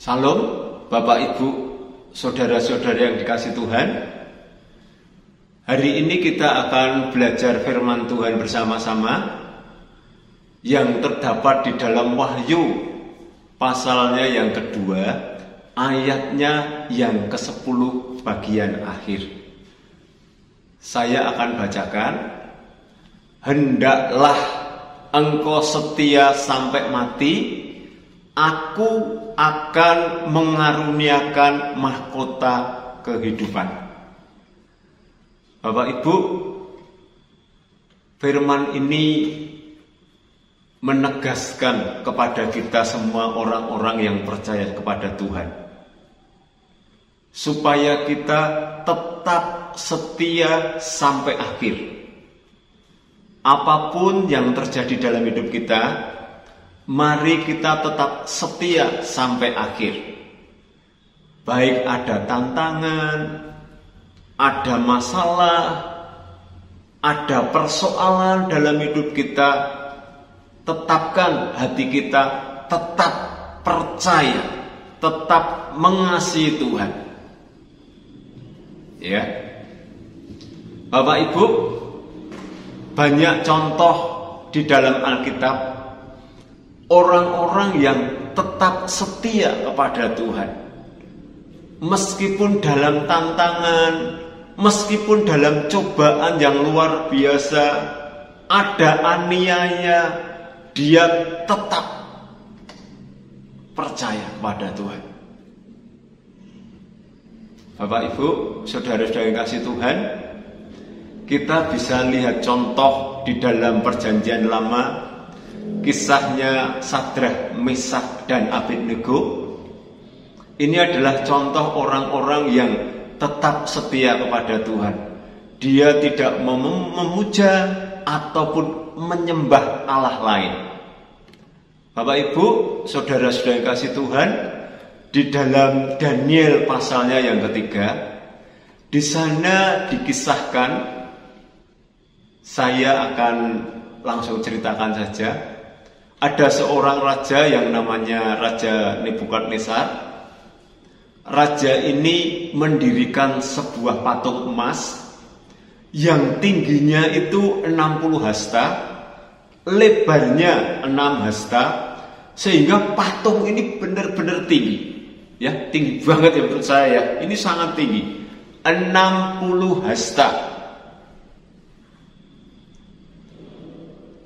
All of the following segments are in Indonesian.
Salam Bapak Ibu, saudara-saudara yang dikasih Tuhan. Hari ini kita akan belajar firman Tuhan bersama-sama yang terdapat di dalam Wahyu pasalnya yang kedua, ayatnya yang ke-10 bagian akhir. Saya akan bacakan Hendaklah engkau setia sampai mati Aku akan mengaruniakan mahkota kehidupan Bapak Ibu Firman ini menegaskan kepada kita semua orang-orang yang percaya kepada Tuhan supaya kita tetap setia sampai akhir. Apa pun yang terjadi dalam hidup kita, mari kita tetap setia sampai akhir. Baik ada tantangan, ada masalah, ada persoalan dalam hidup kita, tetapkan hati kita tetap percaya, tetap mengasihi Tuhan. Ya. Bapak Ibu, banyak contoh di dalam Alkitab orang-orang yang tetap setia kepada Tuhan. Meskipun dalam tantangan, meskipun dalam cobaan yang luar biasa, ada aniaya, dia tetap percaya pada Tuhan. Bapak Ibu, saudara-saudara kasih Tuhan, kita bisa lihat contoh di dalam perjanjian lama kisahnya Sadrah, Mesak dan Abednego. Ini adalah contoh orang-orang yang tetap setia kepada Tuhan. Dia tidak mem memuja ataupun menyembah Allah lain. Bapak Ibu, saudara-saudara yang kasih Tuhan, di dalam Daniel pasalnya yang ketiga, di sana dikisahkan saya akan langsung ceritakan saja. Ada seorang raja yang namanya Raja Nebukadnezar. Raja ini mendirikan sebuah patung emas yang tingginya itu 60 hasta, lebarnya 6 hasta, sehingga patung ini benar-benar tinggi. Ya tinggi banget ya menurut saya ya. Ini sangat tinggi. 60 hasta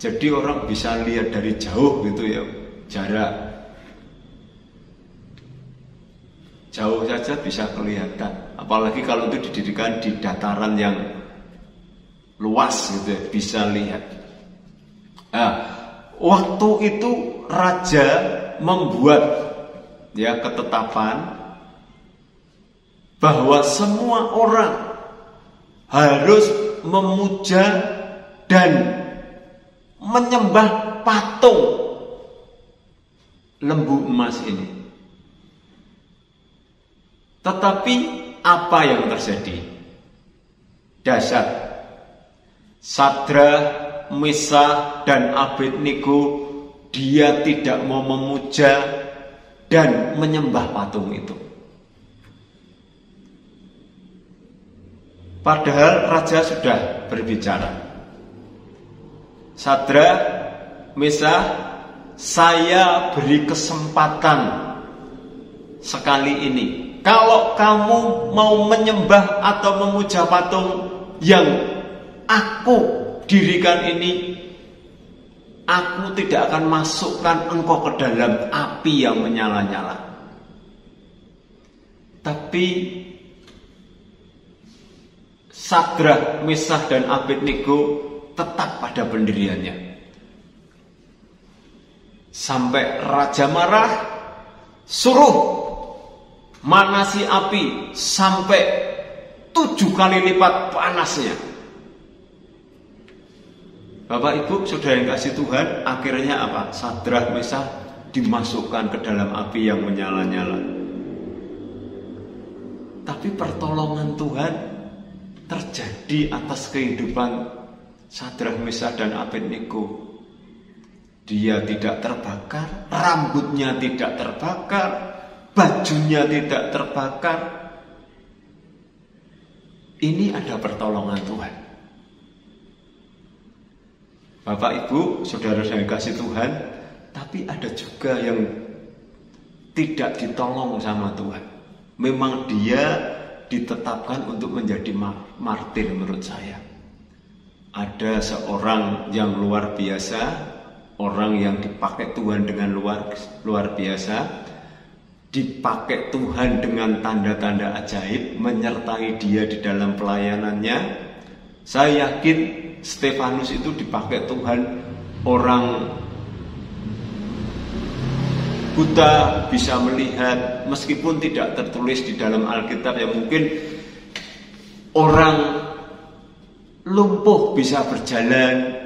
jadi orang bisa lihat dari jauh gitu ya jarak. Jauh saja bisa kelihatan. Apalagi kalau itu didirikan di dataran yang luas gitu ya bisa lihat. Nah waktu itu raja membuat ya ketetapan bahwa semua orang harus memuja dan menyembah patung lembu emas ini. Tetapi apa yang terjadi? Dasar Sadra, Misa, dan Abednego dia tidak mau memuja dan menyembah patung itu. Padahal raja sudah berbicara. Sadra, Mesa, saya beri kesempatan sekali ini. Kalau kamu mau menyembah atau memuja patung yang aku dirikan ini, Aku tidak akan masukkan engkau ke dalam api yang menyala-nyala. Tapi Sadrah, Mesah dan Abednego tetap pada pendiriannya. Sampai raja marah, suruh manasi api sampai tujuh kali lipat panasnya. Bapak Ibu sudah yang kasih Tuhan akhirnya apa? Sadrah Mesah dimasukkan ke dalam api yang menyala-nyala. Tapi pertolongan Tuhan terjadi atas kehidupan Sadrah Mesah dan Abednego. Dia tidak terbakar, rambutnya tidak terbakar, bajunya tidak terbakar. Ini ada pertolongan Tuhan. Bapak Ibu, saudara saya kasih Tuhan, tapi ada juga yang tidak ditolong sama Tuhan. Memang dia ditetapkan untuk menjadi martir menurut saya. Ada seorang yang luar biasa, orang yang dipakai Tuhan dengan luar luar biasa, dipakai Tuhan dengan tanda-tanda ajaib, menyertai dia di dalam pelayanannya. Saya yakin Stefanus itu dipakai Tuhan orang buta bisa melihat meskipun tidak tertulis di dalam Alkitab ya mungkin orang lumpuh bisa berjalan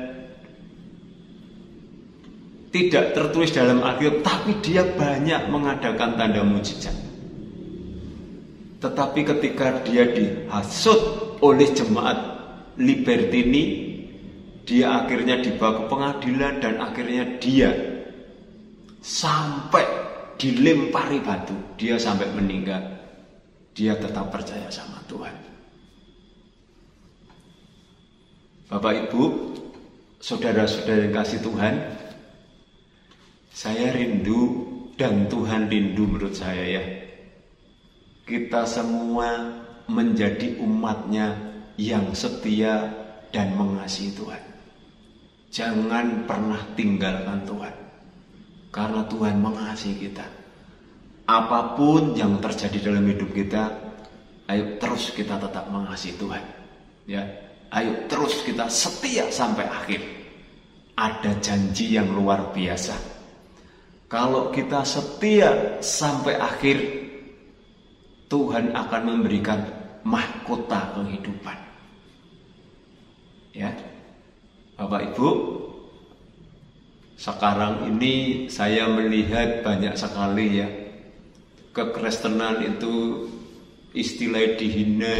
tidak tertulis dalam Alkitab tapi dia banyak mengadakan tanda mujizat tetapi ketika dia dihasut oleh jemaat Libertini dia akhirnya dibawa ke pengadilan dan akhirnya dia sampai dilempari batu. Dia sampai meninggal. Dia tetap percaya sama Tuhan. Bapak Ibu, saudara-saudara yang kasih Tuhan, saya rindu dan Tuhan rindu menurut saya ya. Kita semua menjadi umatnya yang setia dan mengasihi Tuhan. Jangan pernah tinggalkan Tuhan. Karena Tuhan mengasihi kita. Apa pun yang terjadi dalam hidup kita, ayo terus kita tetap mengasihi Tuhan. Ya, ayo terus kita setia sampai akhir. Ada janji yang luar biasa. Kalau kita setia sampai akhir, Tuhan akan memberikan mahkota kehidupan. Ya, Bapak Ibu, sekarang ini saya melihat banyak sekali ya kekristenan itu istilah dihina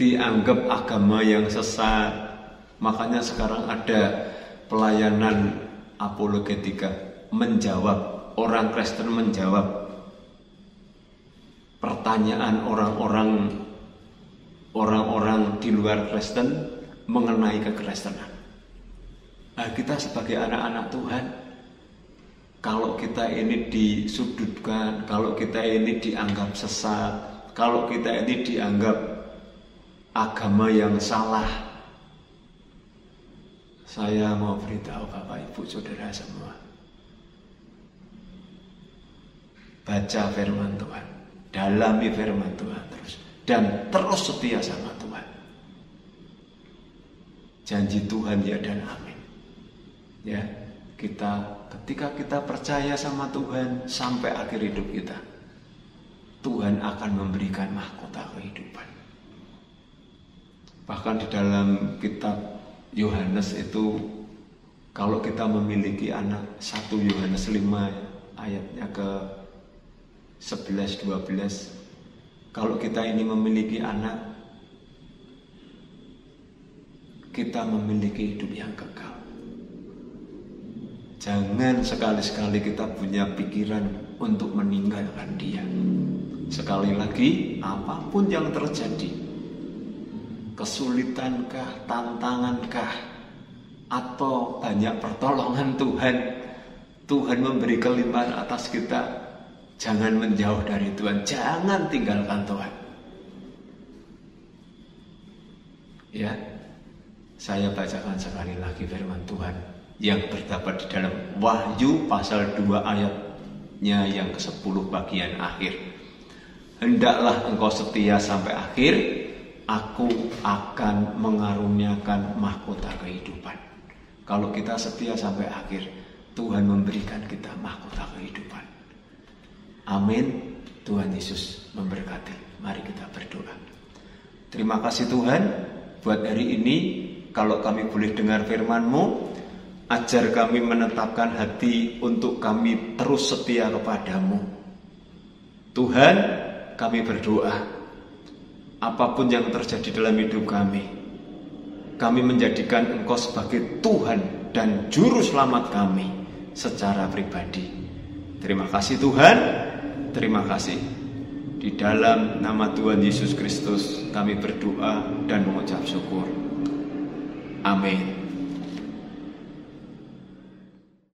dianggap agama yang sesat. Makanya sekarang ada pelayanan apologetika menjawab orang Kristen menjawab. Pertanyaan orang-orang orang-orang di luar Kristen mengenai kekristenan. Nah, kita sebagai anak-anak Tuhan, kalau kita ini disudutkan, kalau kita ini dianggap sesat, kalau kita ini dianggap agama yang salah, saya mau beritahu Bapak Ibu Saudara semua. Baca firman Tuhan, dalami firman Tuhan terus dan terus setia sama Tuhan. Janji Tuhan ya dan amin. Ya, kita ketika kita percaya sama Tuhan sampai akhir hidup kita, Tuhan akan memberikan mahkota kehidupan. Bahkan di dalam kitab Yohanes itu kalau kita memiliki anak satu Yohanes 5 ayatnya ke 11 12 kalau kita ini memiliki anak, kita memiliki hidup yang kekal. Jangan sekali-sekali kita punya pikiran untuk meninggalkan dia. Sekali lagi, apa pun yang terjadi, kesulitankah, tantangankah, atau banyak pertolongan Tuhan, Tuhan memberi kelimpahan atas kita, Jangan menjauh dari Tuhan, jangan tinggalkan Tuhan. Ya, saya bacakan sekali lagi firman Tuhan yang terdapat di dalam Wahyu pasal 2 ayatnya yang ke-10 bagian akhir. Hendaklah engkau setia sampai akhir, aku akan mengaruniakan mahkota kehidupan. Kalau kita setia sampai akhir, Tuhan memberikan kita mahkota kehidupan. Amin. Tuhan Yesus memberkati. Mari kita berdoa. Terima kasih Tuhan buat hari ini. Kalau kami boleh dengar firman-Mu, ajar kami menetapkan hati untuk kami terus setia kepadamu. Tuhan, kami berdoa. Apa pun yang terjadi dalam hidup kami, kami menjadikan Engkau sebagai Tuhan dan Juru Selamat kami secara pribadi. Terima kasih Tuhan, terima kasih. Di dalam nama Tuhan Yesus Kristus kami berdoa dan mengucap syukur. Amin.